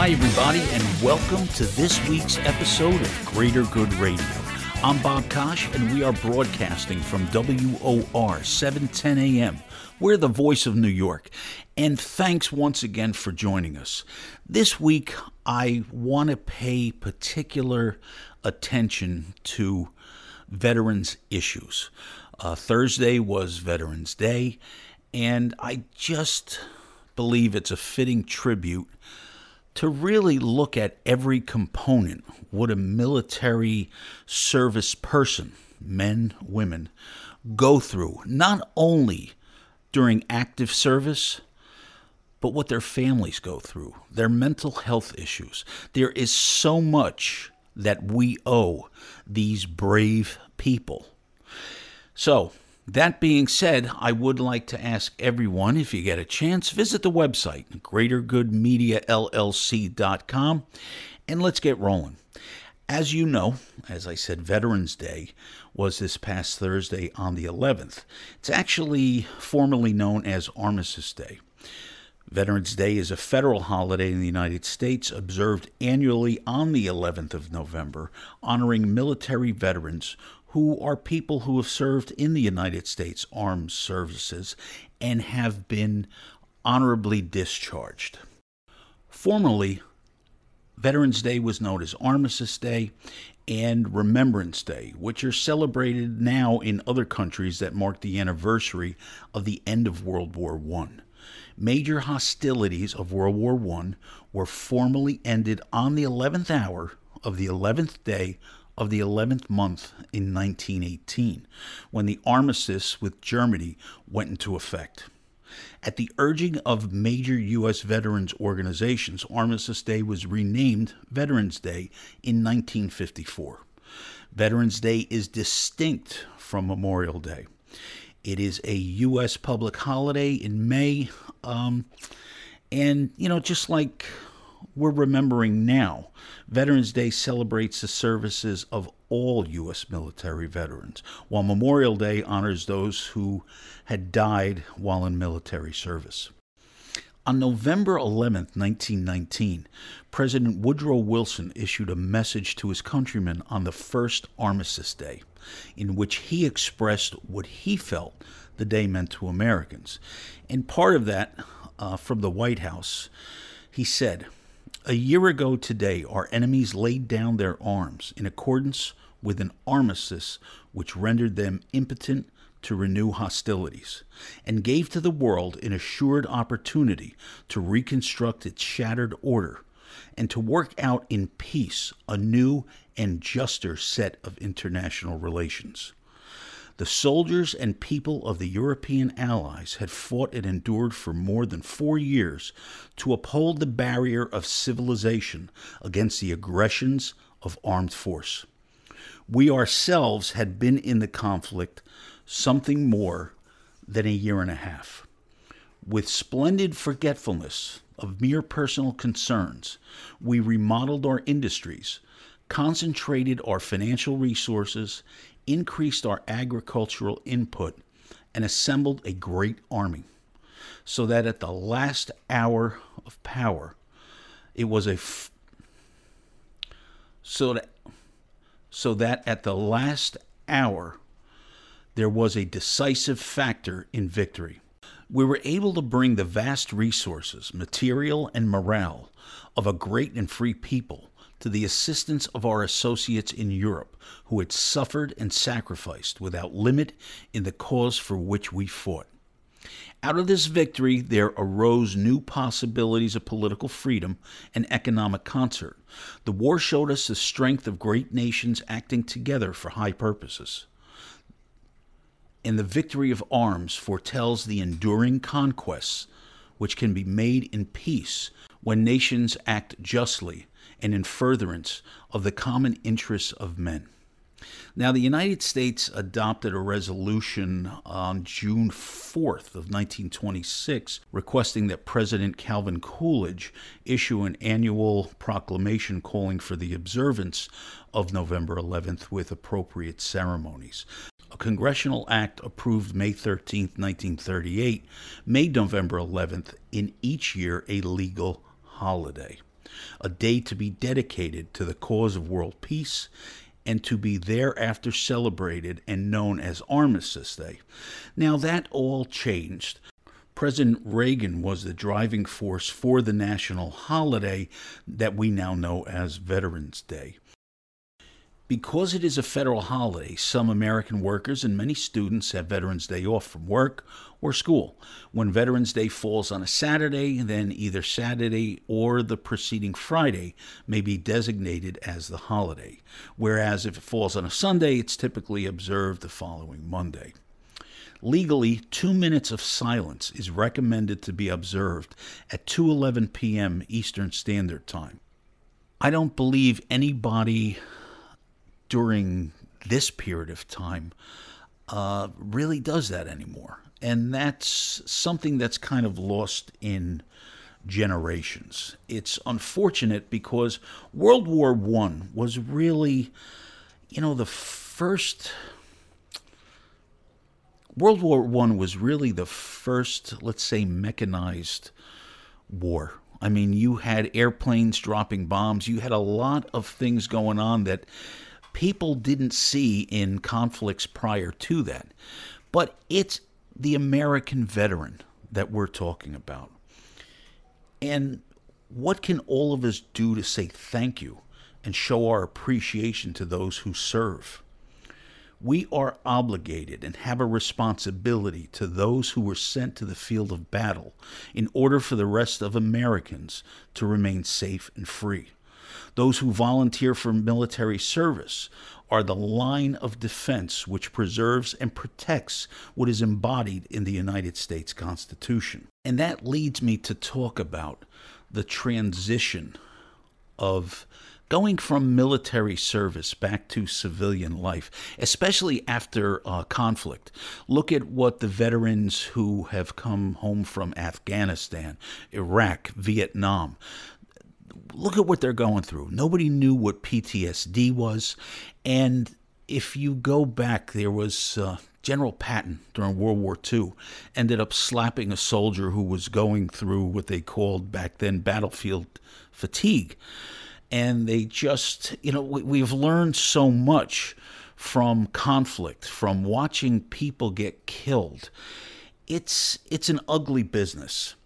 Hi, everybody, and welcome to this week's episode of Greater Good Radio. I'm Bob Kosh, and we are broadcasting from WOR 710 AM. We're the voice of New York. And thanks once again for joining us. This week, I want to pay particular attention to veterans' issues. Uh, Thursday was Veterans Day, and I just believe it's a fitting tribute to really look at every component what a military service person, men, women, go through, not only during active service, but what their families go through, their mental health issues. There is so much that we owe these brave people. So, that being said, I would like to ask everyone if you get a chance, visit the website, greatergoodmediallc.com, and let's get rolling. As you know, as I said, Veterans Day was this past Thursday on the 11th. It's actually formally known as Armistice Day. Veterans Day is a federal holiday in the United States observed annually on the 11th of November, honoring military veterans who are people who have served in the United States Armed Services and have been honorably discharged. Formerly, Veterans Day was known as Armistice Day and Remembrance Day, which are celebrated now in other countries that mark the anniversary of the end of World War I. Major hostilities of World War I were formally ended on the 11th hour of the 11th day of the 11th month in 1918, when the armistice with Germany went into effect. At the urging of major U.S. veterans organizations, Armistice Day was renamed Veterans Day in 1954. Veterans Day is distinct from Memorial Day. It is a U.S. public holiday in May, um, and, you know, just like we're remembering now. Veterans Day celebrates the services of all U.S. military veterans, while Memorial Day honors those who had died while in military service. On November 11, 1919, President Woodrow Wilson issued a message to his countrymen on the first Armistice Day, in which he expressed what he felt the day meant to Americans. And part of that, uh, from the White House, he said, a year ago today, our enemies laid down their arms in accordance with an armistice which rendered them impotent to renew hostilities, and gave to the world an assured opportunity to reconstruct its shattered order and to work out in peace a new and juster set of international relations. The soldiers and people of the European allies had fought and endured for more than four years to uphold the barrier of civilization against the aggressions of armed force. We ourselves had been in the conflict something more than a year and a half. With splendid forgetfulness of mere personal concerns, we remodeled our industries, concentrated our financial resources, increased our agricultural input, and assembled a great army, so that at the last hour of power, it was a f- so that so that at the last hour there was a decisive factor in victory. We were able to bring the vast resources, material, and morale of a great and free people to the assistance of our associates in Europe who had suffered and sacrificed without limit in the cause for which we fought. Out of this victory, there arose new possibilities of political freedom and economic concert. The war showed us the strength of great nations acting together for high purposes. And the victory of arms foretells the enduring conquests which can be made in peace when nations act justly and in furtherance of the common interests of men. Now, the United States adopted a resolution on June 4th of 1926 requesting that President Calvin Coolidge issue an annual proclamation calling for the observance of November 11th with appropriate ceremonies. A congressional act approved May 13, 1938, made November 11th in each year a legal holiday, a day to be dedicated to the cause of world peace and to be thereafter celebrated and known as Armistice Day. Now, that all changed. President Reagan was the driving force for the national holiday that we now know as Veterans Day. Because it is a federal holiday, some American workers and many students have Veterans Day off from work or school. When Veterans Day falls on a Saturday, then either Saturday or the preceding Friday may be designated as the holiday, whereas if it falls on a Sunday, it's typically observed the following Monday. Legally, 2 minutes of silence is recommended to be observed at 2:11 p.m. Eastern Standard Time. I don't believe anybody during this period of time uh, really does that anymore. And that's something that's kind of lost in generations. It's unfortunate because World War One was really, you know, the first. World War One was really the first, let's say, mechanized war. I mean, you had airplanes dropping bombs. You had a lot of things going on that people didn't see in conflicts prior to that. But it's the American veteran that we're talking about. And what can all of us do to say thank you and show our appreciation to those who serve? We are obligated and have a responsibility to those who were sent to the field of battle in order for the rest of Americans to remain safe and free. Those who volunteer for military service are the line of defense which preserves and protects what is embodied in the United States Constitution. And that leads me to talk about the transition of going from military service back to civilian life, especially after uh, conflict. Look at what the veterans who have come home from Afghanistan, Iraq, Vietnam, look at what they're going through. Nobody knew what PTSD was. And if you go back, there was uh, General Patton during World War II ended up slapping a soldier who was going through what they called back then battlefield fatigue. And they just, you know, we, we've learned so much from conflict, from watching people get killed. It's it's an ugly business.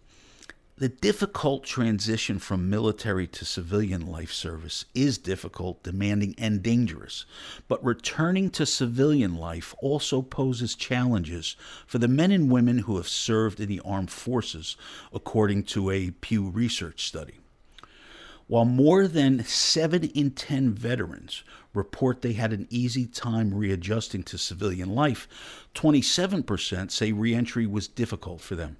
The difficult transition from military to civilian life service is difficult, demanding, and dangerous. But returning to civilian life also poses challenges for the men and women who have served in the armed forces, according to a Pew Research study. While more than 7 in 10 veterans report they had an easy time readjusting to civilian life, 27% say reentry was difficult for them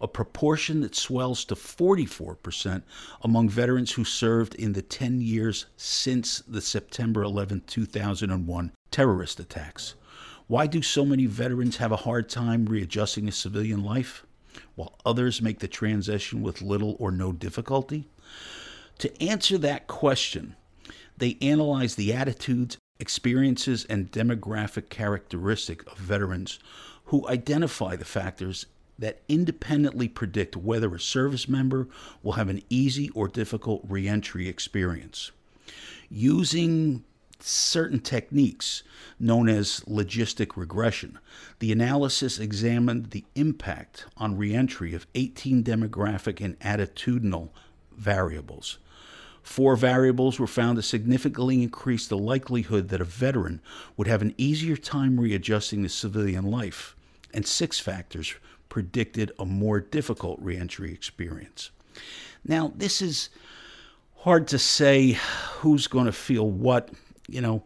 a proportion that swells to 44% among veterans who served in the 10 years since the September 11, 2001 terrorist attacks. Why do so many veterans have a hard time readjusting to civilian life, while others make the transition with little or no difficulty? To answer that question, they analyze the attitudes, experiences, and demographic characteristic of veterans who identify the factors that independently predict whether a service member will have an easy or difficult reentry experience. Using certain techniques known as logistic regression, the analysis examined the impact on reentry of 18 demographic and attitudinal variables. Four variables were found to significantly increase the likelihood that a veteran would have an easier time readjusting to civilian life, and six factors predicted a more difficult reentry experience. Now, this is hard to say who's going to feel what. You know,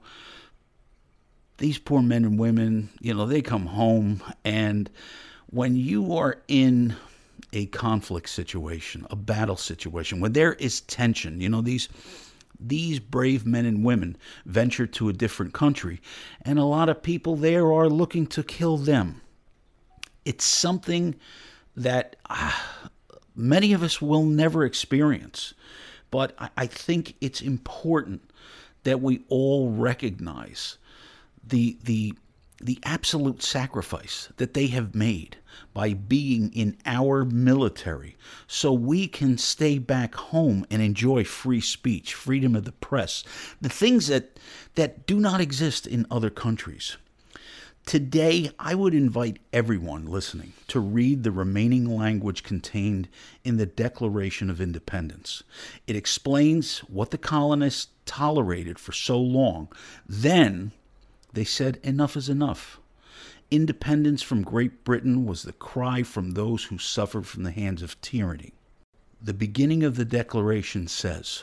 these poor men and women, you know, they come home, and when you are in a conflict situation, a battle situation, when there is tension, you know, these these brave men and women venture to a different country, and a lot of people there are looking to kill them. It's something that uh, many of us will never experience, but I, I think it's important that we all recognize the the the absolute sacrifice that they have made by being in our military so we can stay back home and enjoy free speech, freedom of the press, the things that, that do not exist in other countries. Today, I would invite everyone listening to read the remaining language contained in the Declaration of Independence. It explains what the colonists tolerated for so long. Then they said, Enough is enough. Independence from Great Britain was the cry from those who suffered from the hands of tyranny. The beginning of the Declaration says,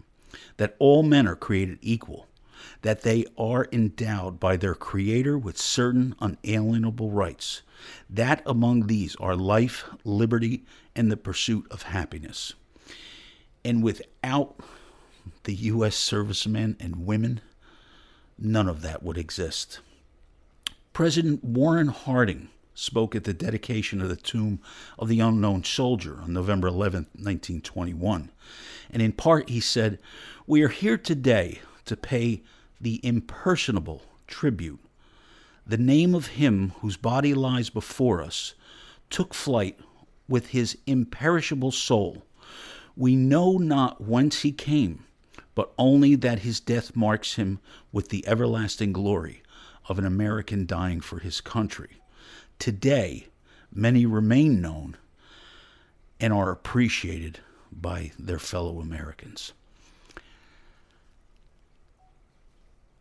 that all men are created equal, that they are endowed by their Creator with certain unalienable rights, that among these are life, liberty, and the pursuit of happiness. And without the U.S. servicemen and women, none of that would exist. President Warren Harding spoke at the dedication of the tomb of the unknown soldier on November 11, 1921. And in part, he said, We are here today to pay the impersonable tribute. The name of him whose body lies before us took flight with his imperishable soul. We know not whence he came but only that his death marks him with the everlasting glory of an American dying for his country. Today, many remain known and are appreciated by their fellow Americans.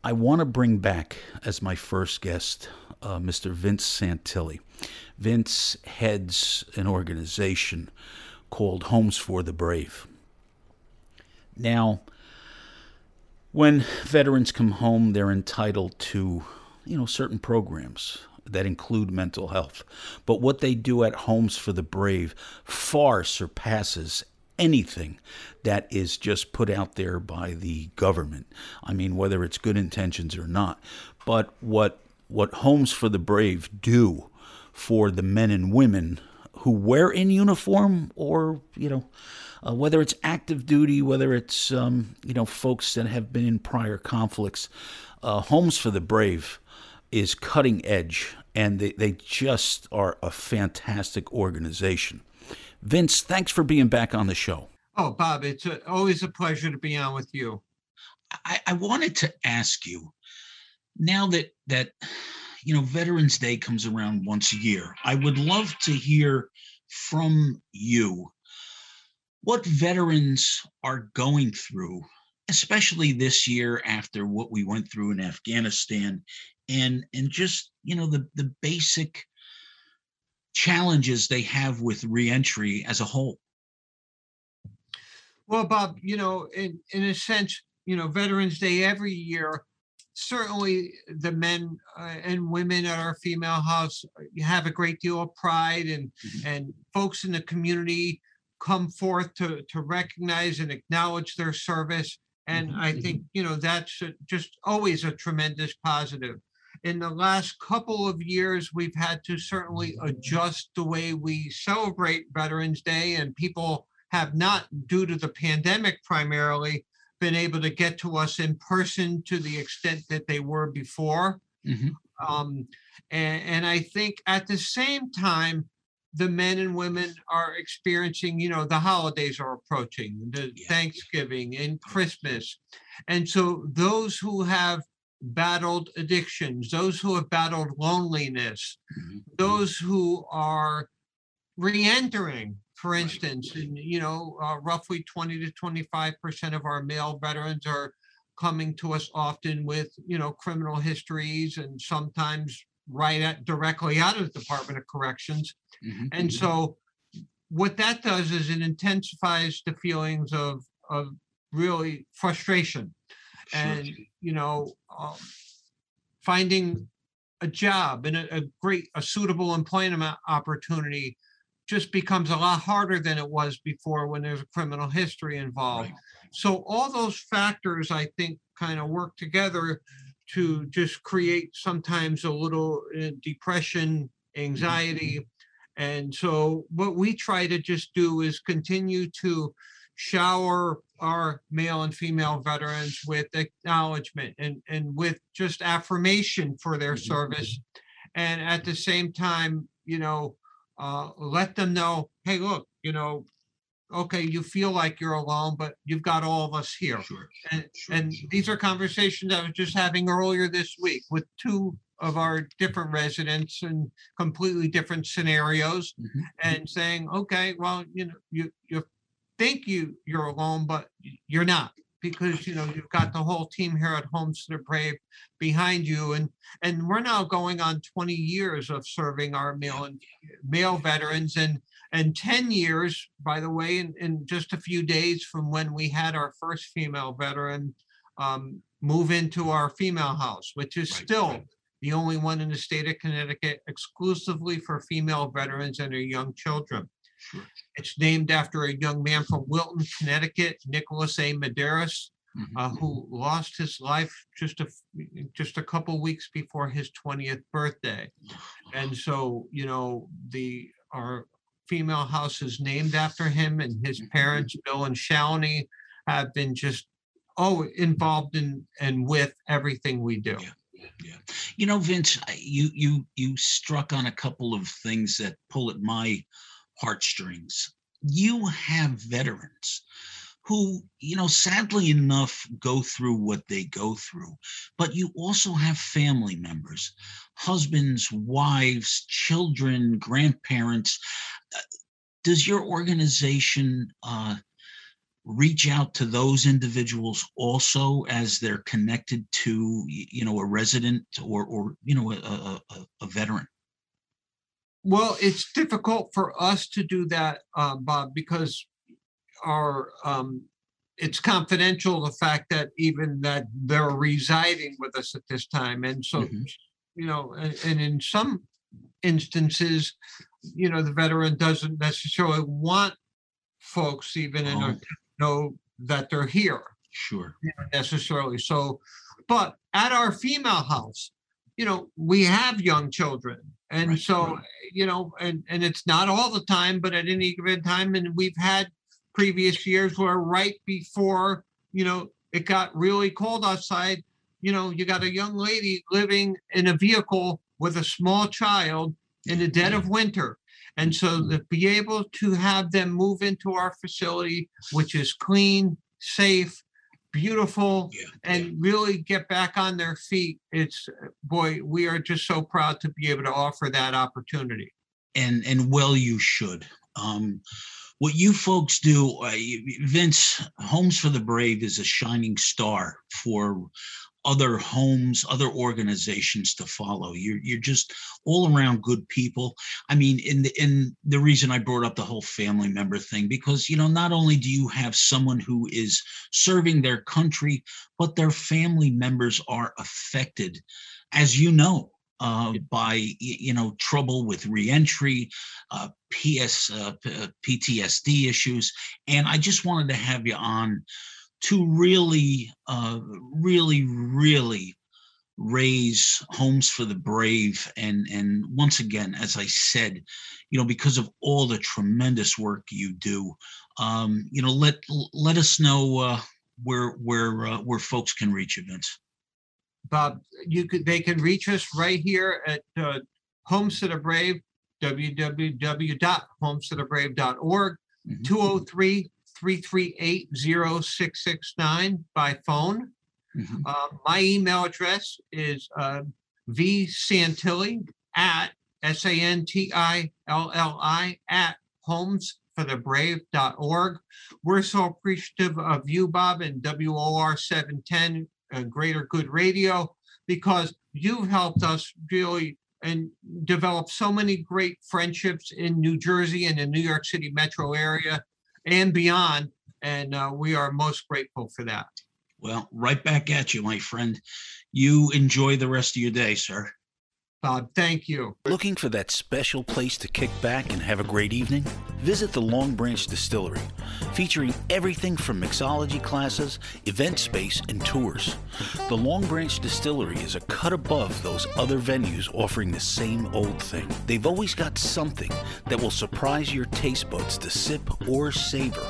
I want to bring back as my first guest uh, Mr. Vince Santilli. Vince heads an organization called Homes for the Brave. Now, when veterans come home, they're entitled to, you know, certain programs that include mental health. But what they do at Homes for the Brave far surpasses anything that is just put out there by the government. I mean, whether it's good intentions or not. But what what Homes for the Brave do for the men and women who wear in uniform or, you know, uh, whether it's active duty, whether it's um, you know folks that have been in prior conflicts. Uh, Homes for the Brave is cutting edge, and they, they just are a fantastic organization. Vince, thanks for being back on the show. Oh, Bob, it's a, always a pleasure to be on with you. I, I wanted to ask you now that that you know Veterans Day comes around once a year. I would love to hear from you what veterans are going through, especially this year after what we went through in Afghanistan, and and just you know the the basic challenges they have with reentry as a whole. Well, Bob, you know, in in a sense, you know, Veterans Day every year certainly the men uh, and women at our female house have a great deal of pride and mm-hmm. and folks in the community come forth to to recognize and acknowledge their service and mm-hmm. i think you know that's a, just always a tremendous positive in the last couple of years we've had to certainly adjust the way we celebrate veterans day and people have not due to the pandemic primarily been able to get to us in person to the extent that they were before mm-hmm. um, and, and i think at the same time the men and women are experiencing, you know, the holidays are approaching, the Yeah. Thanksgiving and Christmas. And so those who have battled addictions, those who have battled loneliness, Mhm. those who are re-entering, for instance, and you know, uh, roughly 20 to 25 percent of our male veterans are coming to us often with, you know, criminal histories and sometimes right at directly out of the Department of Corrections. Mhm. And so what that does is it intensifies the feelings of of really frustration. And you know um, finding a job and a, a great a suitable employment opportunity just becomes a lot harder than it was before when there's a criminal history involved. Right. so all those factors i think kind of work together to just create sometimes a little uh, depression anxiety. And so what we try to just do is continue to shower our male and female veterans with acknowledgement and, and with just affirmation for their Mhm. service. And at the same time, you know, uh, let them know, hey, look, you know, okay, you feel like you're alone, but you've got all of us here. Sure. And, Sure, and sure. these are conversations I was just having earlier this week with two of our different residents and completely different scenarios Mhm. and saying, okay, well, you know, you, you think you, you're alone, but you're not. Because, you know, you've got the whole team here at Homes to the Brave behind you. And, and we're now going on twenty years of serving our male and male veterans and, and ten years, by the way, in, in just a few days from when we had our first female veteran um, move into our female house, which is Right, still right. the only one in the state of Connecticut exclusively for female veterans and their young children. Sure. It's named after a young man from Wilton, Connecticut, Nicholas A. Madaras, Mhm. uh, who lost his life just a f- just a couple weeks before his 20th birthday. And so, you know, the our female house is named after him, and his Mhm. parents, Bill and Shawnee, have been just oh involved in and with everything we do. Yeah. You know, Vince, I- you you you struck on a couple of things that pull at my heartstrings. You have veterans who, you know, sadly enough go through what they go through, but you also have family members, husbands, wives, children, grandparents. Uh, Does your organization uh, reach out to those individuals also as they're connected to you know a resident or or you know a, a, a- a veteran Well, it's difficult for us to do that, uh, Bob, because our um, it's confidential. The fact that even that they're residing with us at this time, and so Mhm. you know, and, and in some instances, you know, the veteran doesn't necessarily want folks even in Oh. know that they're here sure necessarily. So, but at our female house, you know, we have young children. And Right, so, you know, and, and it's not all the time, but at any given time, and we've had previous years where right before, you know, it got really cold outside, you know, you got a young lady living in a vehicle with a small child in the dead of mm. winter. And so to be able to have them move into our facility, which is clean, safe, beautiful, yeah and really get back on their feet, it's, boy, we are just so proud to be able to offer that opportunity. and and well you should. Um what you folks do uh, vince homes for the brave is a shining star for other homes other organizations to follow. You're you're just all around good people. I mean in the in the reason i brought up the whole family member thing because you know not only do you have someone who is serving their country but their family members are affected as you know uh, by you know trouble with reentry, uh, PS uh, uh, PTSD issues, and I just wanted to have you on to really, uh, really, really raise homes for the brave and and once again as i said you know because of all the tremendous work you do um you know let let us know uh where where uh, where folks can reach you vince Bob, you could, they can reach us right here at uh, Homes to the Brave www.homesofthebrave.org, Mhm. 203 338 0669 by phone. Mhm. Uh, my email address is uh, vsantilli at s a n t i l l i at homesforthebrave.org. We're so appreciative of you, Bob, and WOR 710 uh, Greater Good Radio because you've helped us really and develop so many great friendships in New Jersey and the New York City metro area and beyond. And uh, we are most grateful for that. Well, right back at you, my friend. You enjoy the rest of your day, sir. Bob, thank you. Looking for that special place to kick back and have a great evening? Visit the Long Branch Distillery, featuring everything from mixology classes, event space, and tours. The Long Branch Distillery is a cut above those other venues offering the same old thing. They've always got something that will surprise your taste buds to sip or savor.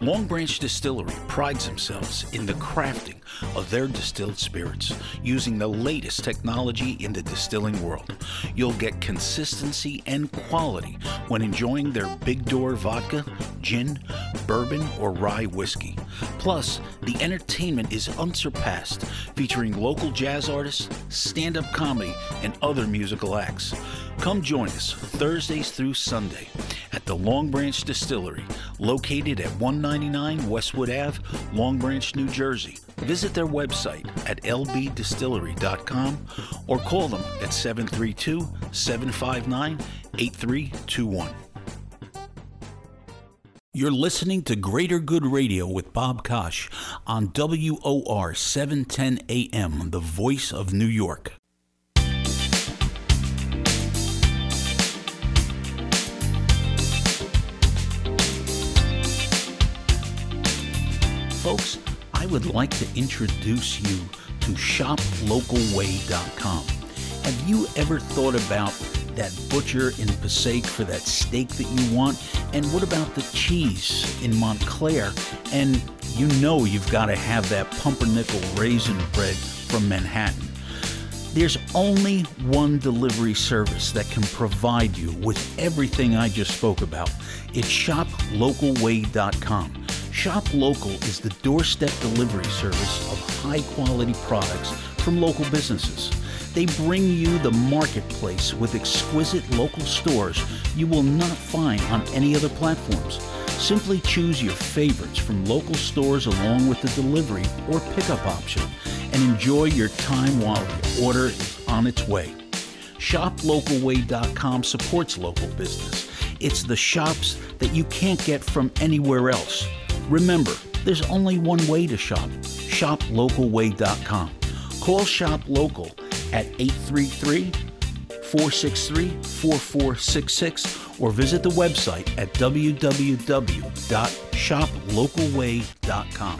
Long Branch Distillery prides themselves in the crafting of their distilled spirits using the latest technology in the distilling world. You'll get consistency and quality when enjoying their Big Door vodka, gin, bourbon, or rye whiskey. Plus, the entertainment is unsurpassed, featuring local jazz artists, stand up comedy, and other musical acts. Come join us Thursdays through Sunday at the Long Branch Distillery, located at 199 Westwood Ave, Long Branch, New Jersey. Visit their website at lbdistillery.com or call them at 732 759 8321. You're listening to Greater Good Radio with Bob Kosh on WOR 710 AM, the voice of New York. Would like to introduce you to shoplocalway.com. Have you ever thought about that butcher in Passaic for that steak that you want? And what about the cheese in Montclair? And you know you've got to have that pumpernickel raisin bread from Manhattan. There's only one delivery service that can provide you with everything I just spoke about. It's shoplocalway.com. Shop Local is the doorstep delivery service of high quality products from local businesses. They bring you the marketplace with exquisite local stores you will not find on any other platforms. Simply choose your favorites from local stores along with the delivery or pickup option and enjoy your time while your order is on its way. ShopLocalWay.com supports local business. It's the shops that you can't get from anywhere else. Remember, there's only one way to shop shoplocalway.com. Call Shop Local at 833 463 4466 or visit the website at www.shoplocalway.com.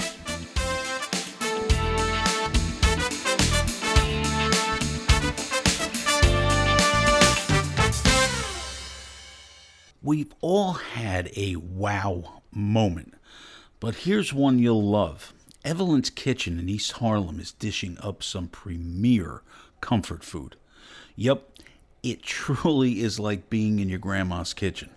We've all had a wow moment, but here's one you'll love. Evelyn's Kitchen in East Harlem is dishing up some premier comfort food. Yep, it truly is like being in your grandma's kitchen.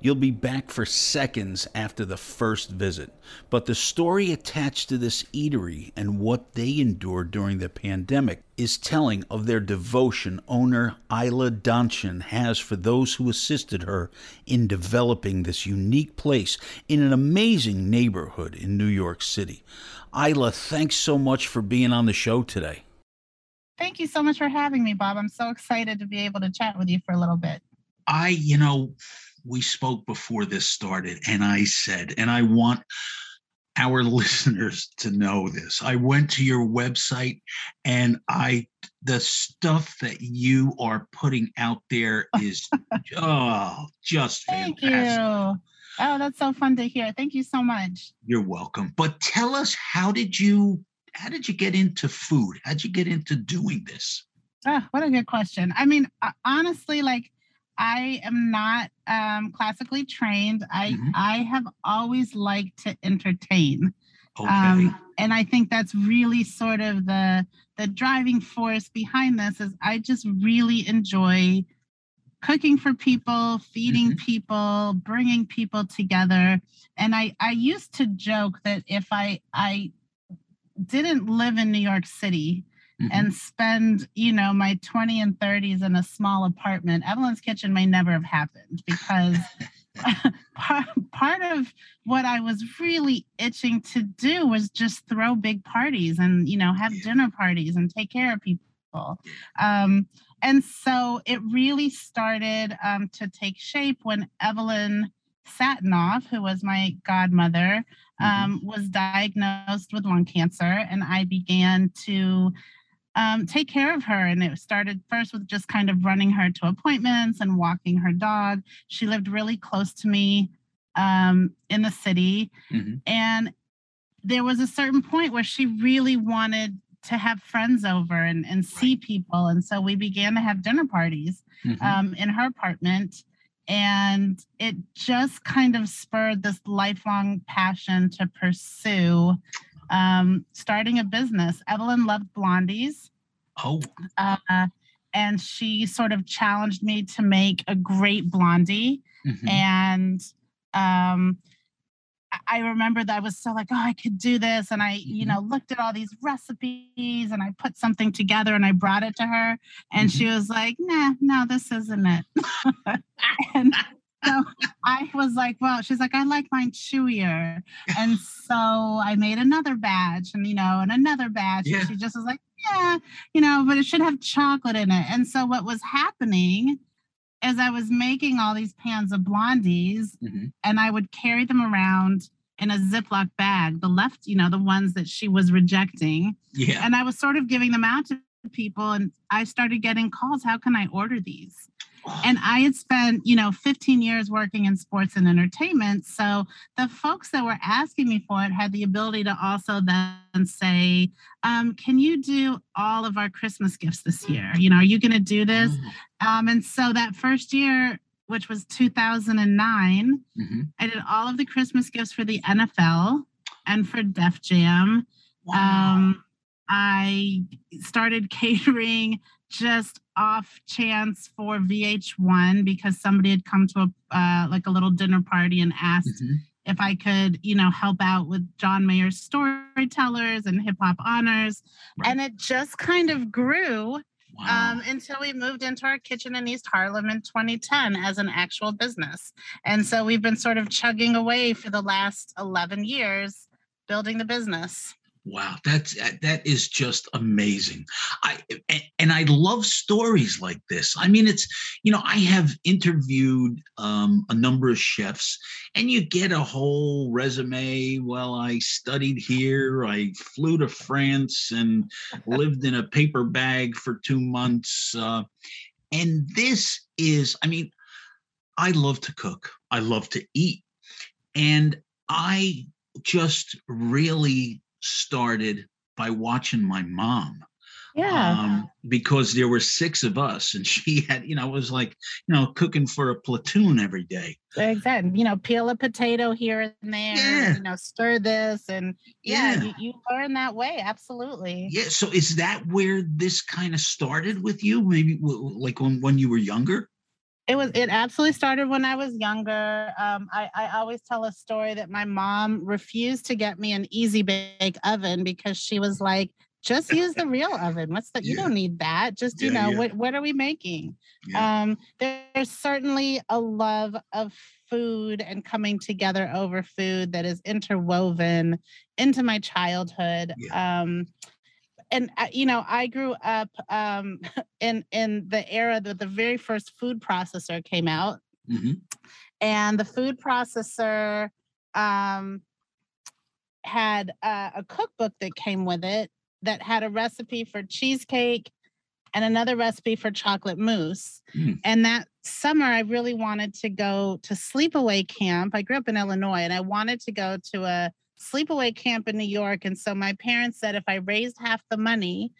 You'll be back for seconds after the first visit. But the story attached to this eatery and what they endured during the pandemic is telling of their devotion owner Isla Donchin has for those who assisted her in developing this unique place in an amazing neighborhood in New York City. Isla, thanks so much for being on the show today. Thank you so much for having me, Bob. I'm so excited to be able to chat with you for a little bit. I, you know, we spoke before this started, and I said, and I want our listeners to know this. I went to your website and I, the stuff that you are putting out there is, oh, just Thank fantastic. you. Oh, that's so fun to hear. Thank you so much. You're welcome. But tell us, how did you, how did you get into food? How'd you get into doing this? Ah, what a good question. I mean, uh, honestly, like I am not um, classically trained. I Mhm. I have always liked to entertain. Okay. Um, and I think that's really sort of the the driving force behind this is I just really enjoy cooking for people, feeding Mhm. people, bringing people together. And I I used to joke that if I I didn't live in New York City Mhm. and spend, you know, my 20 and 30s in a small apartment, Evelyn's Kitchen may never have happened because part, part of what I was really itching to do was just throw big parties and, you know, have dinner parties and take care of people. Um, and so it really started um, to take shape when Evelyn Satinoff, who was my godmother, um, was diagnosed with lung cancer, and I began to um, take care of her. And it started first with just kind of running her to appointments and walking her dog. She lived really close to me um, in the city. Mhm. And there was a certain point where she really wanted to have friends over and, and see people. And so we began to have dinner parties Mhm. um, in her apartment. And it just kind of spurred this lifelong passion to pursue um, starting a business. Evelyn loved blondies. oh, Uh, and she sort of challenged me to make a great blondie. mhm. And um, I- remember that I was so like, oh, I could do this. And I, you Mhm. know, looked at all these recipes and I put something together and I brought it to her. And she was like, nah, no, this isn't it. and so I was like, well, she's like, I like mine chewier. And so I made another batch and, you know, and another batch. Yeah. And she just was like, yeah, you know, but it should have chocolate in it. And so what was happening is I was making all these pans of blondies Mhm. and I would carry them around in a Ziploc bag, the left, you know, the ones that she was rejecting. yeah. And I was sort of giving them out to people and I started getting calls. How can I order these? And I had spent, you know, 15 years working in sports and entertainment. So the folks that were asking me for it had the ability to also then say, um, can you do all of our Christmas gifts this year? You know, are you going to do this? Oh, Um, and so that first year, which was 2009, mhm. I did all of the Christmas gifts for the NFL and for Def Jam. Wow. Um, I started catering just off chance for VH1 because somebody had come to a uh, like a little dinner party and asked Mhm. if I could, you know, help out with John Mayer's storytellers and hip hop honors, Right. and it just kind of grew Wow. um, until we moved into our kitchen in East Harlem in 2010 as an actual business. And so we've been sort of chugging away for the last 11 years building the business. Wow, that's uh, that is just amazing. I and, and I love stories like this. I mean, it's you know I have interviewed um, a number of chefs, and you get a whole resume. Well, I studied here. I flew to France and lived in a paper bag for two months. Uh, and this is, I mean, I love to cook. I love to eat, and I just really started by watching my mom um, because there were six of us and she had you know it was like you know cooking for a platoon every day exactly. You know, peel a potato here and there, Yeah. you know, stir this. And yeah, Yeah. You, you learn that way. Absolutely. yeah so is that where this kind of started with you maybe like when, when you were younger It was it absolutely started when I was younger. Um, I, I always tell a story that my mom refused to get me an easy bake oven because she was like, just use the real oven. What's that? You don't need that. Just, you know, yeah. what what are we making? Yeah. Um, there's certainly a love of food and coming together over food that is interwoven into my childhood. Um, and uh, you know i grew up um, in in the era that the very first food processor came out Mhm. and the food processor um, had uh, a cookbook that came with it that had a recipe for cheesecake and another recipe for chocolate mousse. Mm. And that summer, I really wanted to go to sleepaway camp. I grew up in Illinois and I wanted to go to a sleepaway camp in New York. And so my parents said if I raised half the money,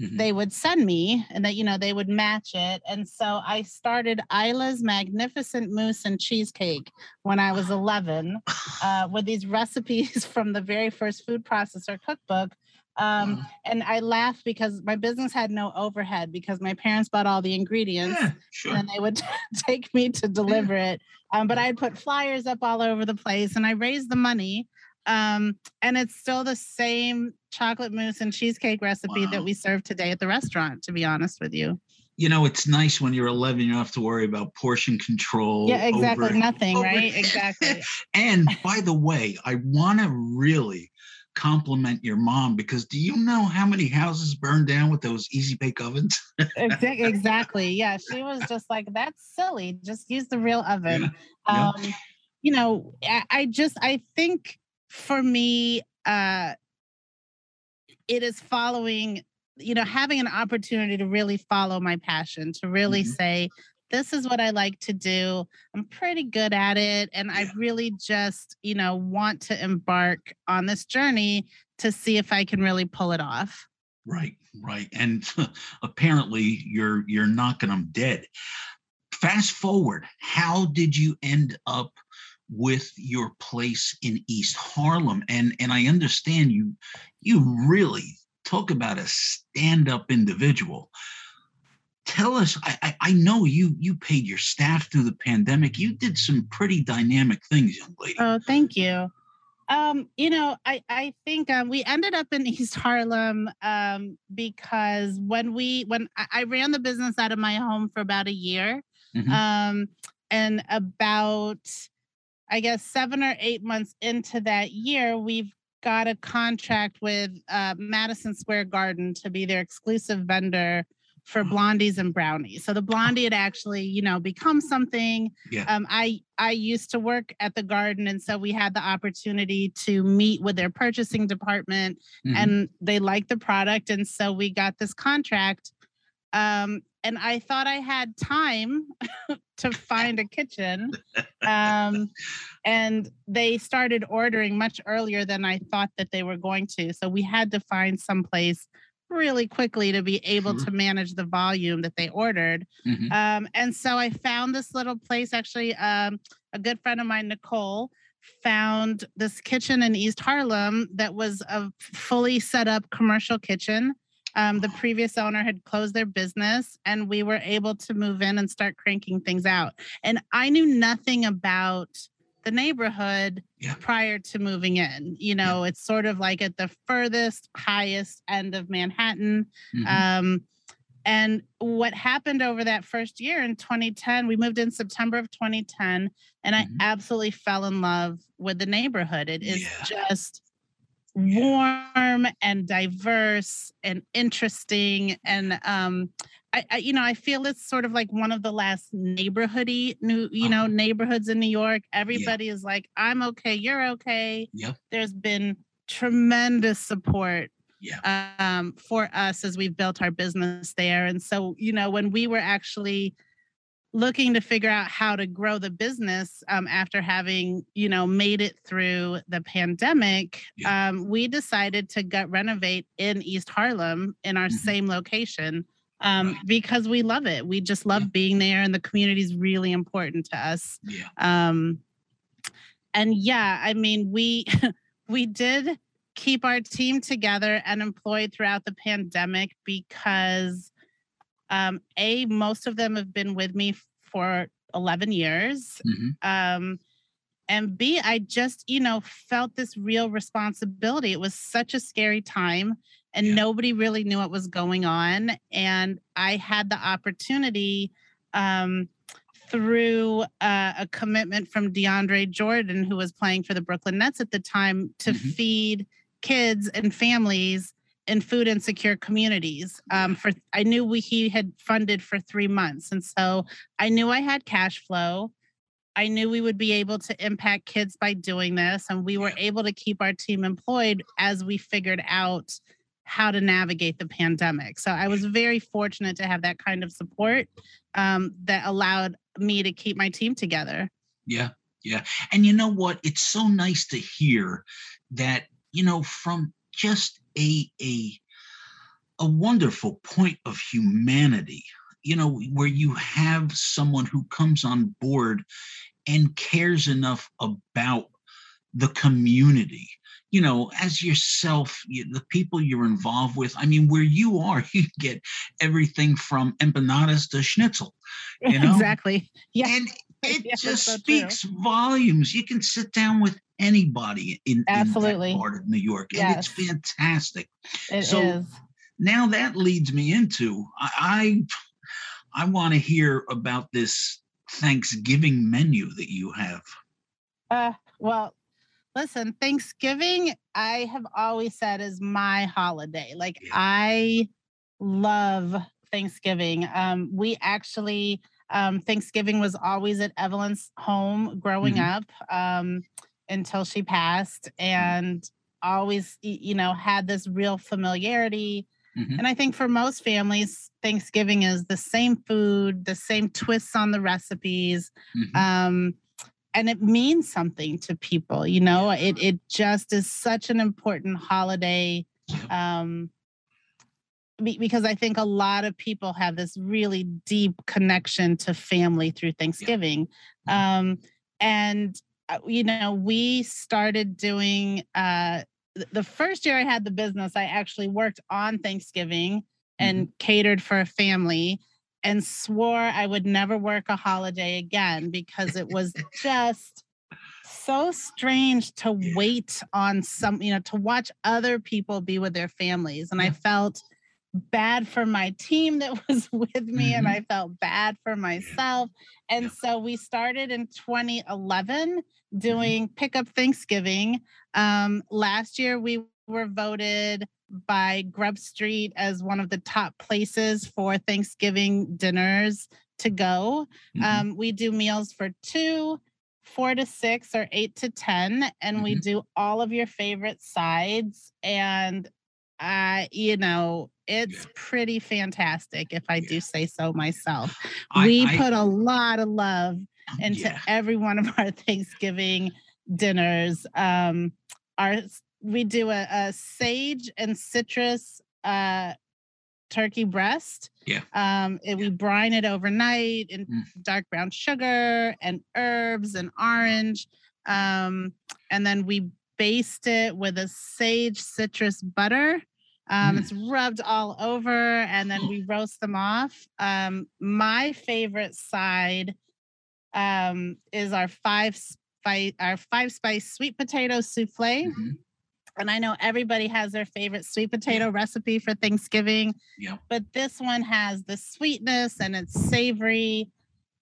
Mhm. they would send me and that, you know, they would match it. And so I started Isla's Magnificent Mousse and Cheesecake when I was 11 uh, with these recipes from the very first food processor cookbook Um, Wow. and I laughed because my business had no overhead because my parents bought all the ingredients Yeah, sure. and they would take me to deliver it. Um, but I had put flyers up all over the place and I raised the money. Um, and it's still the same chocolate mousse and cheesecake recipe Wow. that we serve today at the restaurant, to be honest with you. You know, it's nice when you're 11, you don't have to worry about portion control. Yeah, exactly. over- Nothing, over- right? Exactly. And by the way, I want to really compliment your mom because do you know how many houses burned down with those easy bake ovens? Exactly. Yeah. She was just like, that's silly. Just use the real oven. yeah. Um, you know, I, I just I think for me, uh it is following, you know, having an opportunity to really follow my passion, to really Mhm. say, this is what I like to do. I'm pretty good at it. And I really just, you know, want to embark on this journey to see if I can really pull it off. Right, right. And apparently you're you're knocking them dead. Fast forward, how did you end up with your place in East Harlem? And and I understand you you really talk about a stand-up individual. Tell us, I, I I know you you paid your staff through the pandemic. You did some pretty dynamic things, young lady. Oh, thank you. Um, you know, I I think um, we ended up in East Harlem um, because when we when I, I ran the business out of my home for about a year, Mhm. um, and about I guess seven or eight months into that year, we've got a contract with uh, Madison Square Garden to be their exclusive vendor for Oh. blondies and brownies. So the blondie had actually, you know, become something. Yeah. Um, I I used to work at the garden, and so we had the opportunity to meet with their purchasing department, Mhm. and they liked the product, and so we got this contract. Um, and I thought I had time to find a kitchen. Um, and they started ordering much earlier than I thought that they were going to. So we had to find some place really quickly to be able Sure. to manage the volume that they ordered. Mhm. Um, and so I found this little place. Actually, um, a good friend of mine, Nicole, found this kitchen in East Harlem that was a fully set up commercial kitchen. Um, the previous owner had closed their business, and we were able to move in and start cranking things out. And I knew nothing about the neighborhood Yeah. prior to moving in. You know, it's sort of like at the furthest, highest end of Manhattan. Mhm. Um, and what happened over that first year in 2010, we moved in September of 2010, and I Mhm. absolutely fell in love with the neighborhood. It is Yeah. just warm and diverse and interesting. And um, I, I, you know, I feel it's sort of like one of the last neighborhoody new, you know, Uh-huh. neighborhoods in New York. Everybody is like, I'm okay, you're okay. Yep. There's been tremendous support Yeah. um, for us as we've built our business there. And so, you know, when we were actually looking to figure out how to grow the business um, after having, you know, made it through the pandemic, Yeah. um, we decided to gut renovate in East Harlem in our Mhm. same location um, Right. because we love it. We just love Yeah. being there, and the community is really important to us Yeah. um and yeah i mean we we did keep our team together and employed throughout the pandemic because um a most of them have been with me for 11 years Mhm. um and b i just you know felt this real responsibility it was such a scary time and Yeah. nobody really knew what was going on and i had the opportunity um through uh, a commitment from DeAndre Jordan, who was playing for the Brooklyn Nets at the time, to Mhm. feed kids and families in food insecure communities. Um, for I knew we he had funded for three months, and so I knew I had cash flow. I knew we would be able to impact kids by doing this, and we were able to keep our team employed as we figured out how to navigate the pandemic. So I was very fortunate to have that kind of support um, that allowed me to keep my team together. Yeah, yeah. And you know what? It's so nice to hear that, you know, from just a a a wonderful point of humanity, you know, where you have someone who comes on board and cares enough about the community you know, as yourself, you, the people you're involved with. I mean, where you are, you get everything from empanadas to schnitzel. You know? exactly. Yeah. And it yeah, just speaks true. volumes. You can sit down with anybody in, Absolutely. in that part of New York, and yes. it's fantastic. It so is. now that leads me into I I, I want to hear about this Thanksgiving menu that you have. Uh, well, listen, Thanksgiving, I have always said is my holiday. Like yeah. I love Thanksgiving. Um, we actually um, Thanksgiving was always at Evelyn's home growing mm-hmm. up um, until she passed, mm-hmm. and always you know had this real familiarity. Mm-hmm. And I think for most families, Thanksgiving is the same food, the same twists on the recipes. Mm-hmm. Um, and it means something to people you know it it just is such an important holiday um because i think a lot of people have this really deep connection to family through thanksgiving yeah. um and uh, you know we started doing uh the first year i had the business i actually worked on thanksgiving and mm-hmm. catered for a family and swore I would never work a holiday again because it was just so strange to wait on some, you know, to watch other people be with their families. And I felt bad for my team that was with me mm-hmm. and I felt bad for myself. And so we started in 2011 mm-hmm. doing Pickup Thanksgiving. Um, last year we were voted by Grub Street as one of the top places for Thanksgiving dinners to go. Mm-hmm. Um, we do meals for two, four to six, or eight to 10, and mm-hmm. we do all of your favorite sides. And, uh, you know, it's yeah. pretty fantastic if I yeah. do say so myself. I, we I, put a lot of love into yeah. every one of our Thanksgiving dinners. Um, our we do a, a sage and citrus uh, turkey breast. Yeah. Um, and we brine it overnight in mm. dark brown sugar and herbs and orange. Um, and then we baste it with a sage citrus butter. Um, mm. It's rubbed all over, and then we roast them off. Um, my favorite side um, is our five spice, our five spice sweet potato souffle. Mm-hmm. And I know everybody has their favorite sweet potato yeah. recipe for Thanksgiving. Yeah. But this one has the sweetness and it's savory.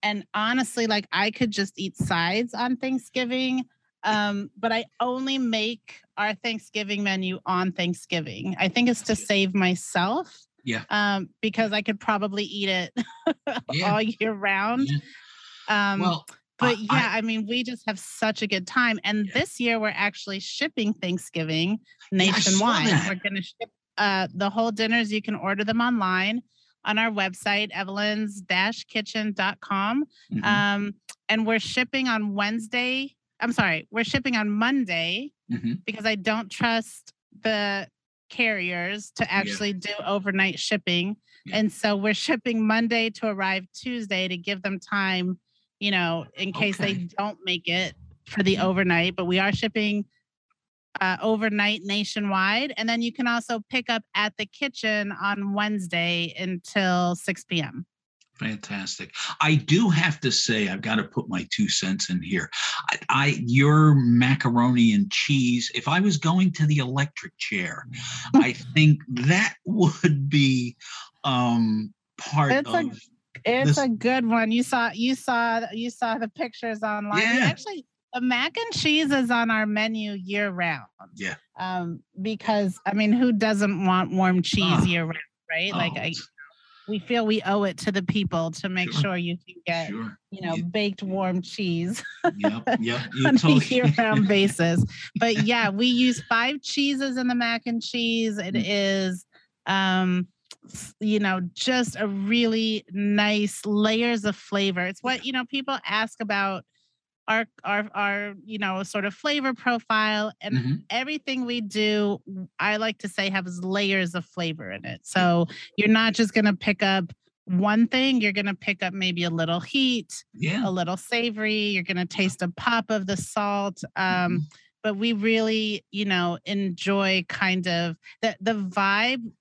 And honestly, like I could just eat sides on Thanksgiving. Um, but I only make our Thanksgiving menu on Thanksgiving. I think it's to save myself. Yeah. Um, because I could probably eat it yeah. all year round. Yeah. Um, well, but yeah, I, I, mean, we just have such a good time. And yeah. this year, we're actually shipping Thanksgiving nationwide. We're going to ship uh, the whole dinners. You can order them online on our website, evelyn's kitchen.com. Mm-hmm. Um, and we're shipping on Wednesday. I'm sorry, we're shipping on Monday mm-hmm. because I don't trust the carriers to actually yeah. do overnight shipping. And so we're shipping Monday to arrive Tuesday to give them time you know, in case okay. they don't make it for the overnight. But we are shipping uh, overnight nationwide. And then you can also pick up at the kitchen on Wednesday until 6 p.m. Fantastic. I do have to say, I've got to put my two cents in here. I, I, your macaroni and cheese. If I was going to the electric chair, I think that would be um, part it's of. A, it's this, a good one. You saw you saw you saw the pictures online. Yeah. Actually, the mac and cheese is on our menu year round. Yeah. Um, because I mean, who doesn't want warm cheese oh. year round, right? Oh. Like I we feel we owe it to the people to make sure, sure you can get sure. you know yeah. baked warm cheese yep, yep. on a year-round basis but yeah we use five cheeses in the mac and cheese It mm. is um you know, just a really nice layers of flavor. It's what, you know, people ask about our our our you know sort of flavor profile and mm-hmm. everything we do i like to say has layers of flavor in it so you're not just going to pick up one thing you're going to pick up maybe a little heat yeah. a little savory you're going to taste a pop of the salt um, mm-hmm but we really, you know, enjoy kind of the the vibe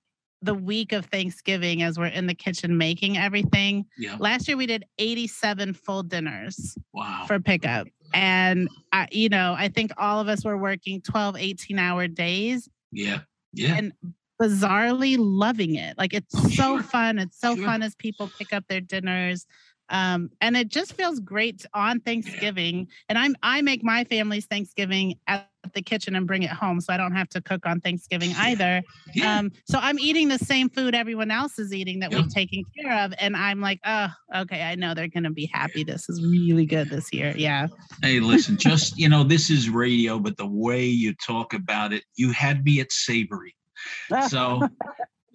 the week of Thanksgiving as we're in the kitchen making everything. Yeah. Last year we did 87 full dinners Wow. for pickup. And I, you know, I think all of us were working 12, 18 hour days yeah. Yeah. and bizarrely loving it. Like it's Oh, so sure. fun. It's so Sure. fun as people pick up their dinners. Um, and it just feels great on Thanksgiving. And I'm I make my family's Thanksgiving at the kitchen and bring it home, so I don't have to cook on Thanksgiving either. yeah. Um, so I'm eating the same food everyone else is eating that Yeah. we've taken care of, and I'm like, oh, okay, I know they're gonna be happy. This is really good this year. Yeah. Hey, listen, just, you know, this is radio, but the way you talk about it, you had me at savory. So,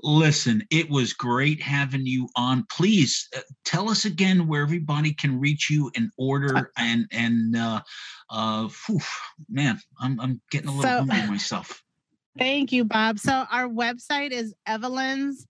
listen, it was great having you on. Please uh, tell us again where everybody can reach you and order. And, and, uh, uh, phew, man, I'm, I'm getting a little So- hungry myself. Thank you, Bob. So our website is evelyn's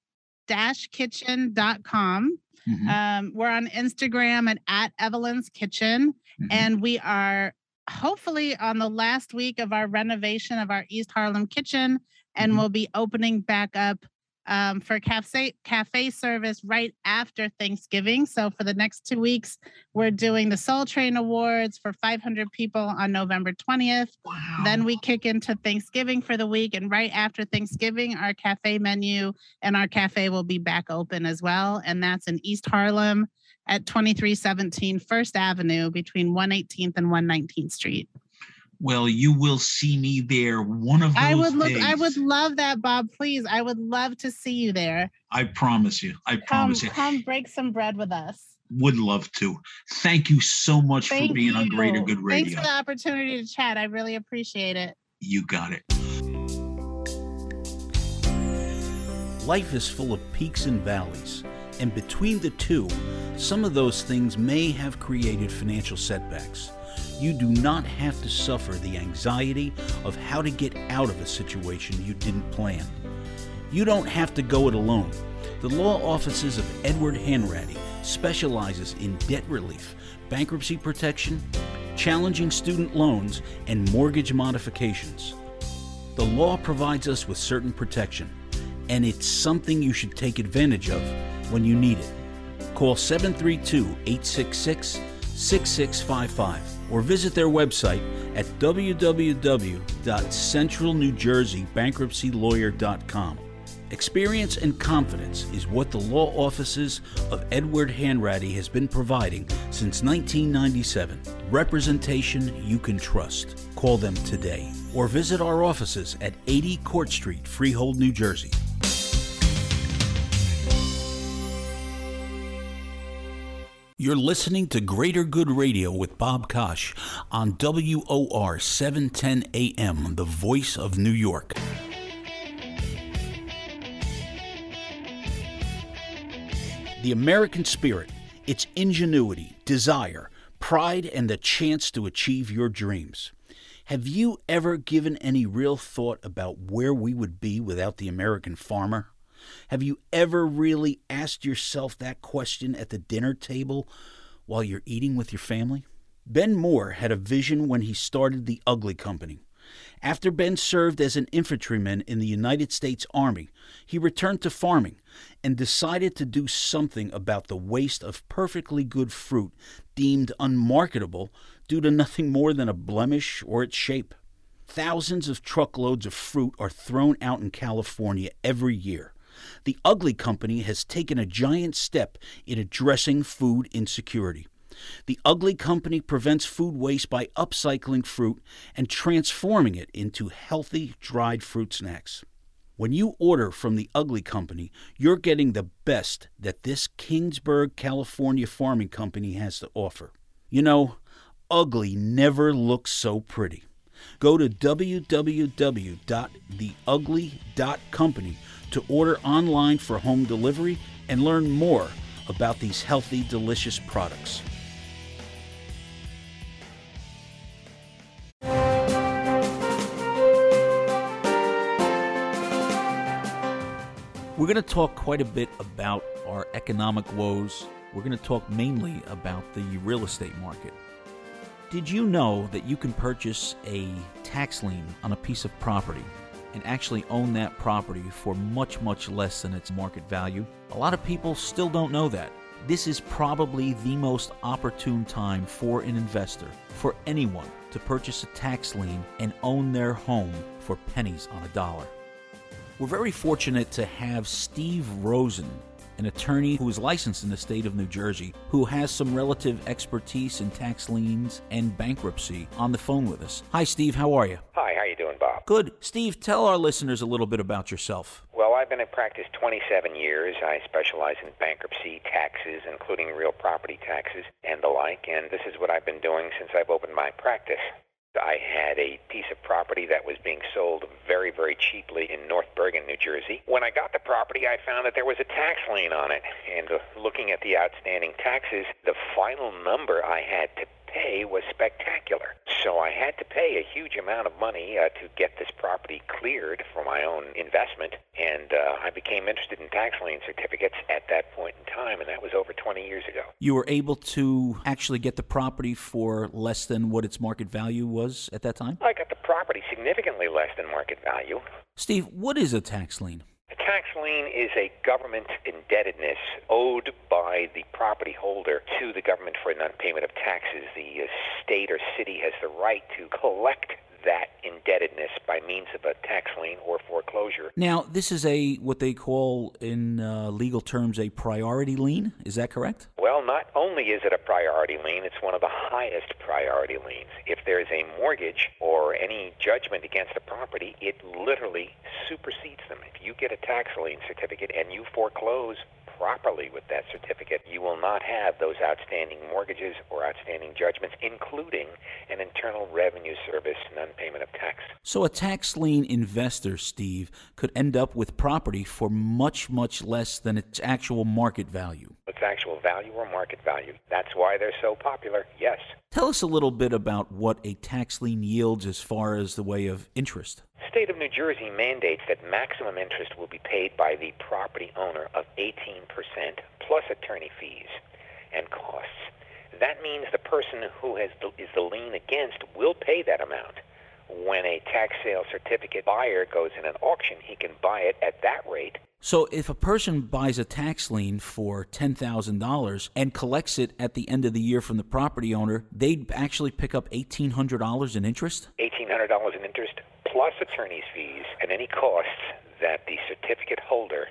kitchen.com. Mhm, Um, we're on Instagram at, at Evelyn's Kitchen, mhm. and we are hopefully on the last week of our renovation of our East Harlem kitchen, and Mhm. we'll be opening back up um, for cafe cafe service right after Thanksgiving. So for the next two weeks, we're doing the Soul Train Awards for 500 people on November 20th. wow. Then we kick into Thanksgiving for the week. And right after Thanksgiving, our cafe menu and our cafe will be back open as well. And that's in East Harlem at 2317 First Avenue between 118th and 119th Street. Well, you will see me there one of those I would look, I would love that, Bob. Please. I would love to see you there. I promise you. I Come, promise you. come break some bread with us. Would love to. Thank you so much for Thank being on Greater you. Good Thanks Radio. for the opportunity to chat. I really appreciate it. You got it. Life is full of peaks and valleys, and between the two, some of those things may have created financial setbacks. You do not have to suffer the anxiety of how to get out of a situation you didn't plan. You don't have to go it alone. The law offices of Edward Hanratty specializes in debt relief, bankruptcy protection, challenging student loans, and mortgage modifications. The law provides us with certain protection, and it's something you should take advantage of when you need it. Call 732 866 6655 or visit their website at www.centralnewjerseybankruptcylawyer.com. Experience and confidence is what the law offices of Edward Hanratty has been providing since 1997. Representation you can trust. Call them today or visit our offices at 80 Court Street, Freehold, New Jersey. You're listening to Greater Good Radio with Bob Kosh on WOR 710 AM, the voice of New York. The American spirit, its ingenuity, desire, pride, and the chance to achieve your dreams. Have you ever given any real thought about where we would be without the American farmer? Have you ever really asked yourself that question at the dinner table while you're eating with your family? Ben Moore had a vision when he started the Ugly Company. After Ben served as an infantryman in the United States Army, he returned to farming and decided to do something about the waste of perfectly good fruit deemed unmarketable due to nothing more than a blemish or its shape. Thousands of truckloads of fruit are thrown out in California every year. The Ugly Company has taken a giant step in addressing food insecurity. The Ugly Company prevents food waste by upcycling fruit and transforming it into healthy dried fruit snacks. When you order from the Ugly Company, you're getting the best that this Kingsburg, California farming company has to offer. You know, ugly never looks so pretty. Go to www.theugly.company to order online for home delivery and learn more about these healthy, delicious products. We're going to talk quite a bit about our economic woes. We're going to talk mainly about the real estate market. Did you know that you can purchase a tax lien on a piece of property and actually own that property for much, much less than its market value. A lot of people still don't know that. This is probably the most opportune time for an investor, for anyone, to purchase a tax lien and own their home for pennies on a dollar. We're very fortunate to have Steve Rosen an attorney who is licensed in the state of New Jersey, who has some relative expertise in tax liens and bankruptcy, on the phone with us. Hi, Steve. How are you? Hi. How you doing, Bob? Good. Steve, tell our listeners a little bit about yourself. Well, I've been in practice 27 years. I specialize in bankruptcy, taxes, including real property taxes and the like, and this is what I've been doing since I've opened my practice. I had a piece of property that was being sold very, very cheaply in North Bergen, New Jersey. When I got the property, I found that there was a tax lien on it. And uh, looking at the outstanding taxes, the final number I had to pay was spectacular. So I had to pay a huge amount of money uh, to get this property cleared for my own investment. And uh, I became interested in tax lien certificates at that point in time, and that was over 20 years ago. You were able to actually get the property for less than what its market value was at that time? I got the property significantly less than market value. Steve, what is a tax lien? A tax lien is a government indebtedness owed by the property holder to the government for non-payment of taxes. The uh, state or city has the right to collect that indebtedness by means of a tax lien or foreclosure. Now, this is a what they call in uh, legal terms a priority lien. Is that correct? Well, not only is it a priority lien, it's one of the highest priority liens. If there's a mortgage or any judgment against a property, it literally supersedes them. If you get a tax lien certificate and you foreclose properly with that certificate, you will not have those outstanding mortgages or outstanding judgments, including an Internal Revenue Service non payment of tax. So, a tax lien investor, Steve, could end up with property for much, much less than its actual market value. Its actual value or market value. That's why they're so popular, yes. Tell us a little bit about what a tax lien yields as far as the way of interest state of New Jersey mandates that maximum interest will be paid by the property owner of 18% plus attorney fees and costs. That means the person who has the, is the lien against will pay that amount. When a tax sale certificate buyer goes in an auction, he can buy it at that rate. So if a person buys a tax lien for $10,000 and collects it at the end of the year from the property owner, they'd actually pick up $1,800 in interest? $1,800 in interest plus attorney's fees and any costs that the certificate holder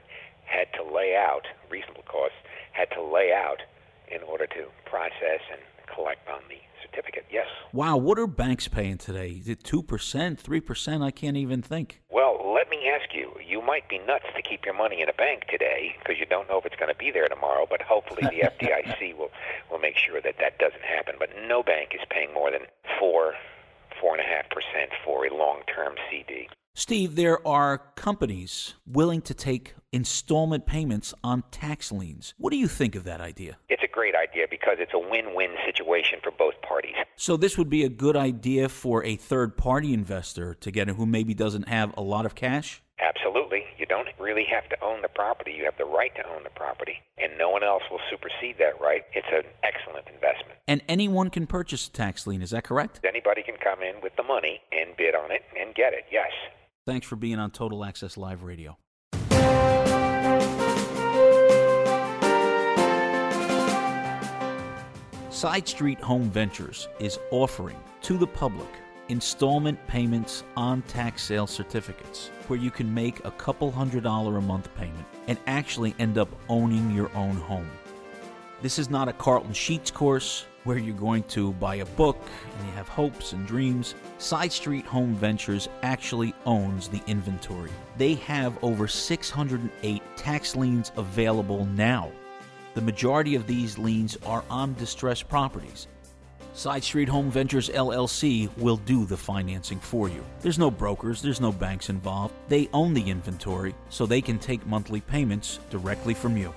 had to lay out, reasonable costs, had to lay out in order to process and collect on the certificate. Yes. Wow, what are banks paying today? Is it 2%, 3%? I can't even think. Well, let me ask you. You might be nuts to keep your money in a bank today because you don't know if it's going to be there tomorrow, but hopefully the FDIC will, will make sure that that doesn't happen. But no bank is paying more than 4 4.5% for a long term CD. Steve, there are companies willing to take installment payments on tax liens. What do you think of that idea? It's a great idea because it's a win win situation for both parties. So, this would be a good idea for a third party investor to get in who maybe doesn't have a lot of cash? Absolutely. You don't really have to own the property. You have the right to own the property, and no one else will supersede that right. It's an excellent investment. And anyone can purchase a tax lien, is that correct? Anybody can come in with the money and bid on it and get it, yes. Thanks for being on Total Access Live Radio. Side Street Home Ventures is offering to the public installment payments on tax sale certificates where you can make a couple hundred dollar a month payment and actually end up owning your own home. This is not a Carlton Sheets course where you're going to buy a book and you have hopes and dreams. Side Street Home Ventures actually owns the inventory. They have over 608 tax liens available now. The majority of these liens are on distressed properties Side Street Home Ventures LLC will do the financing for you. There's no brokers, there's no banks involved. They own the inventory, so they can take monthly payments directly from you.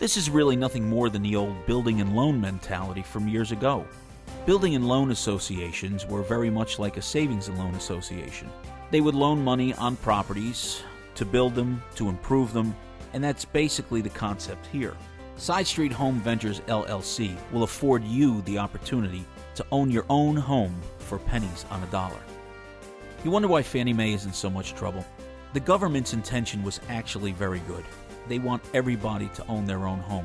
This is really nothing more than the old building and loan mentality from years ago. Building and loan associations were very much like a savings and loan association. They would loan money on properties to build them, to improve them, and that's basically the concept here. Side Street Home Ventures LLC will afford you the opportunity to own your own home for pennies on a dollar. You wonder why Fannie Mae is in so much trouble? The government's intention was actually very good. They want everybody to own their own home.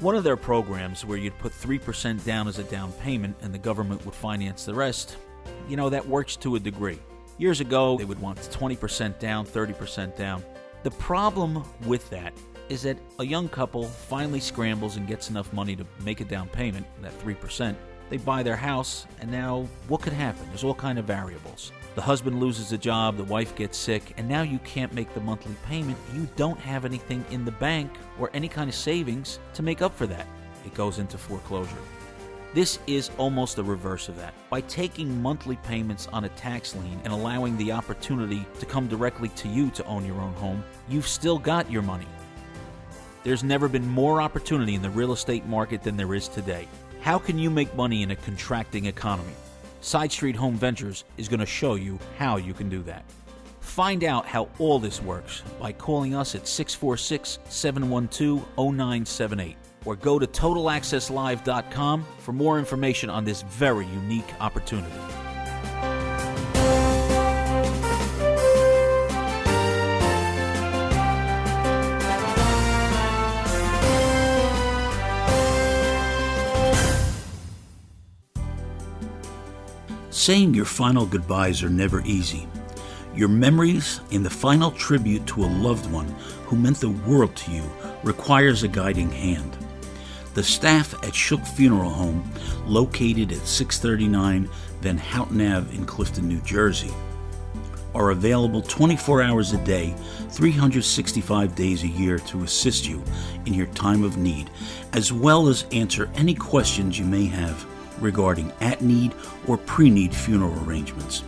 One of their programs where you'd put 3% down as a down payment and the government would finance the rest, you know, that works to a degree. Years ago, they would want 20% down, 30% down. The problem with that is that a young couple finally scrambles and gets enough money to make a down payment, that 3%. They buy their house, and now what could happen? There's all kind of variables. The husband loses a job, the wife gets sick, and now you can't make the monthly payment. You don't have anything in the bank or any kind of savings to make up for that. It goes into foreclosure. This is almost the reverse of that. By taking monthly payments on a tax lien and allowing the opportunity to come directly to you to own your own home, you've still got your money. There's never been more opportunity in the real estate market than there is today. How can you make money in a contracting economy? Side Street Home Ventures is going to show you how you can do that. Find out how all this works by calling us at 646 712 0978 or go to totalaccesslive.com for more information on this very unique opportunity. Saying your final goodbyes are never easy. Your memories and the final tribute to a loved one who meant the world to you requires a guiding hand. The staff at Shook Funeral Home, located at 639 Van Houten Ave in Clifton, New Jersey, are available 24 hours a day, 365 days a year to assist you in your time of need, as well as answer any questions you may have regarding at need or pre need funeral arrangements.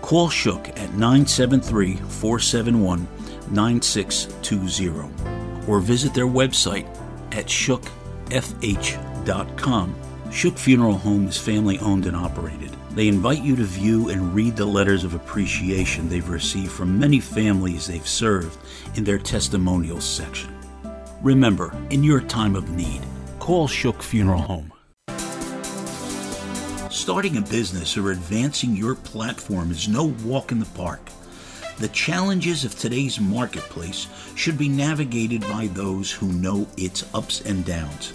Call Shook at 973 471 9620 or visit their website at shookfh.com. Shook Funeral Home is family owned and operated. They invite you to view and read the letters of appreciation they've received from many families they've served in their testimonials section. Remember, in your time of need, call Shook Funeral Home. Starting a business or advancing your platform is no walk in the park. The challenges of today's marketplace should be navigated by those who know its ups and downs.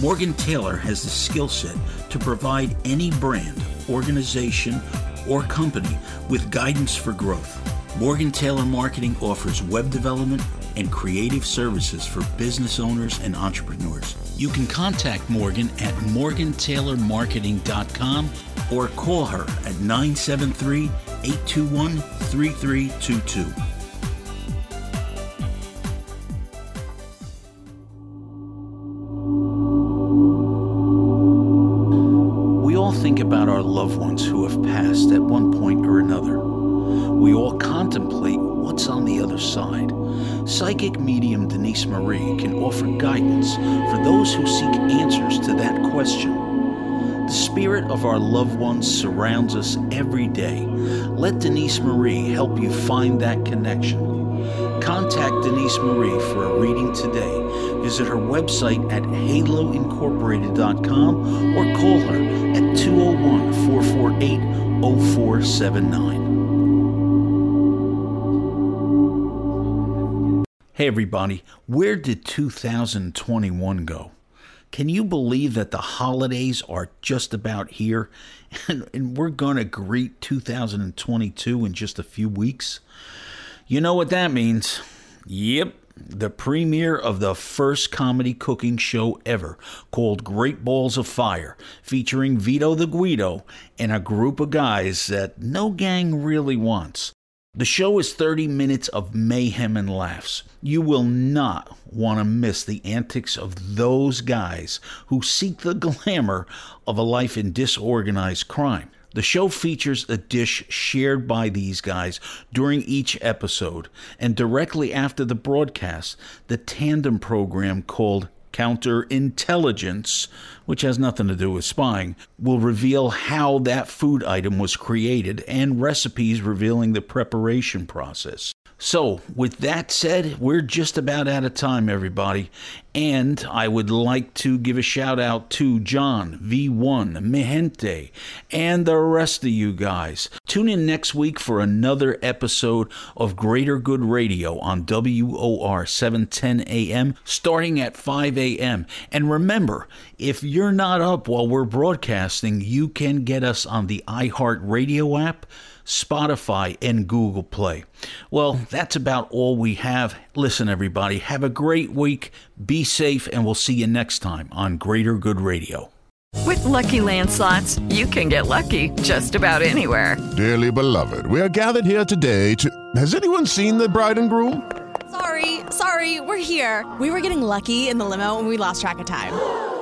Morgan Taylor has the skill set to provide any brand, organization, or company with guidance for growth. Morgan Taylor Marketing offers web development and creative services for business owners and entrepreneurs. You can contact Morgan at morgantaylormarketing.com or call her at 973 821 3322. Ones surrounds us every day. Let Denise Marie help you find that connection. Contact Denise Marie for a reading today. Visit her website at haloincorporated.com or call her at 201 448 0479. Hey, everybody, where did 2021 go? Can you believe that the holidays are just about here and, and we're going to greet 2022 in just a few weeks? You know what that means. Yep, the premiere of the first comedy cooking show ever called Great Balls of Fire, featuring Vito the Guido and a group of guys that no gang really wants. The show is 30 minutes of mayhem and laughs. You will not want to miss the antics of those guys who seek the glamour of a life in disorganized crime. The show features a dish shared by these guys during each episode, and directly after the broadcast, the tandem program called Counterintelligence which has nothing to do with spying, will reveal how that food item was created and recipes revealing the preparation process. So, with that said, we're just about out of time, everybody. And I would like to give a shout out to John, V1, Mehente, and the rest of you guys. Tune in next week for another episode of Greater Good Radio on WOR 710 AM, starting at 5 a.m. And remember, if you're not up while we're broadcasting, you can get us on the iHeartRadio app Spotify, and Google Play. Well, that's about all we have. Listen, everybody, have a great week, be safe, and we'll see you next time on Greater Good Radio. With lucky landslots, you can get lucky just about anywhere. Dearly beloved, we are gathered here today to. Has anyone seen the bride and groom? Sorry, sorry, we're here. We were getting lucky in the limo and we lost track of time.